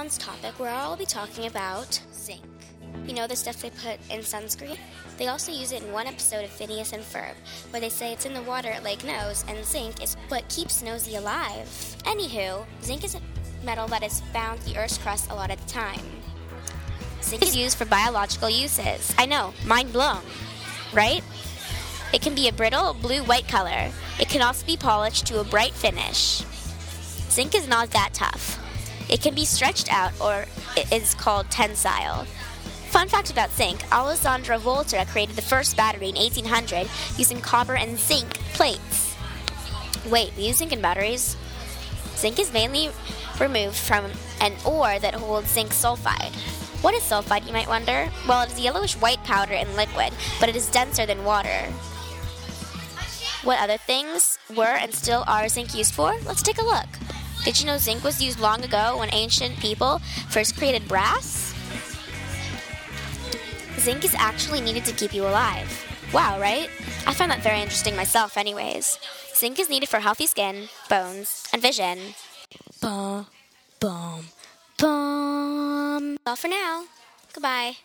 Sean's topic, where I'll be talking about zinc. You know the stuff they put in sunscreen? They also use it in one episode of Phineas and Ferb, where they say it's in the water at Lake Nose, and zinc is what keeps Nosy alive. Anywho, zinc is a metal that is found the Earth's crust a lot of the time. Zinc is used for biological uses. I know, mind blown, right? It can be a brittle blue white color. It can also be polished to a bright finish. Zinc is not that tough. It can be stretched out or it is called tensile. Fun fact about zinc Alessandro Volta created the first battery in 1800 using copper and zinc plates. Wait, we use zinc in batteries? Zinc is mainly removed from an ore that holds zinc sulfide. What is sulfide, you might wonder? Well, it is a yellowish white powder in liquid, but it is denser than water. What other things were and still are zinc used for? Let's take a look. Did you know zinc was used long ago when ancient people first created brass? Zinc is actually needed to keep you alive. Wow, right? I find that very interesting myself, anyways. Zinc is needed for healthy skin, bones, and vision. Bum, bum, bum. All for now. Goodbye.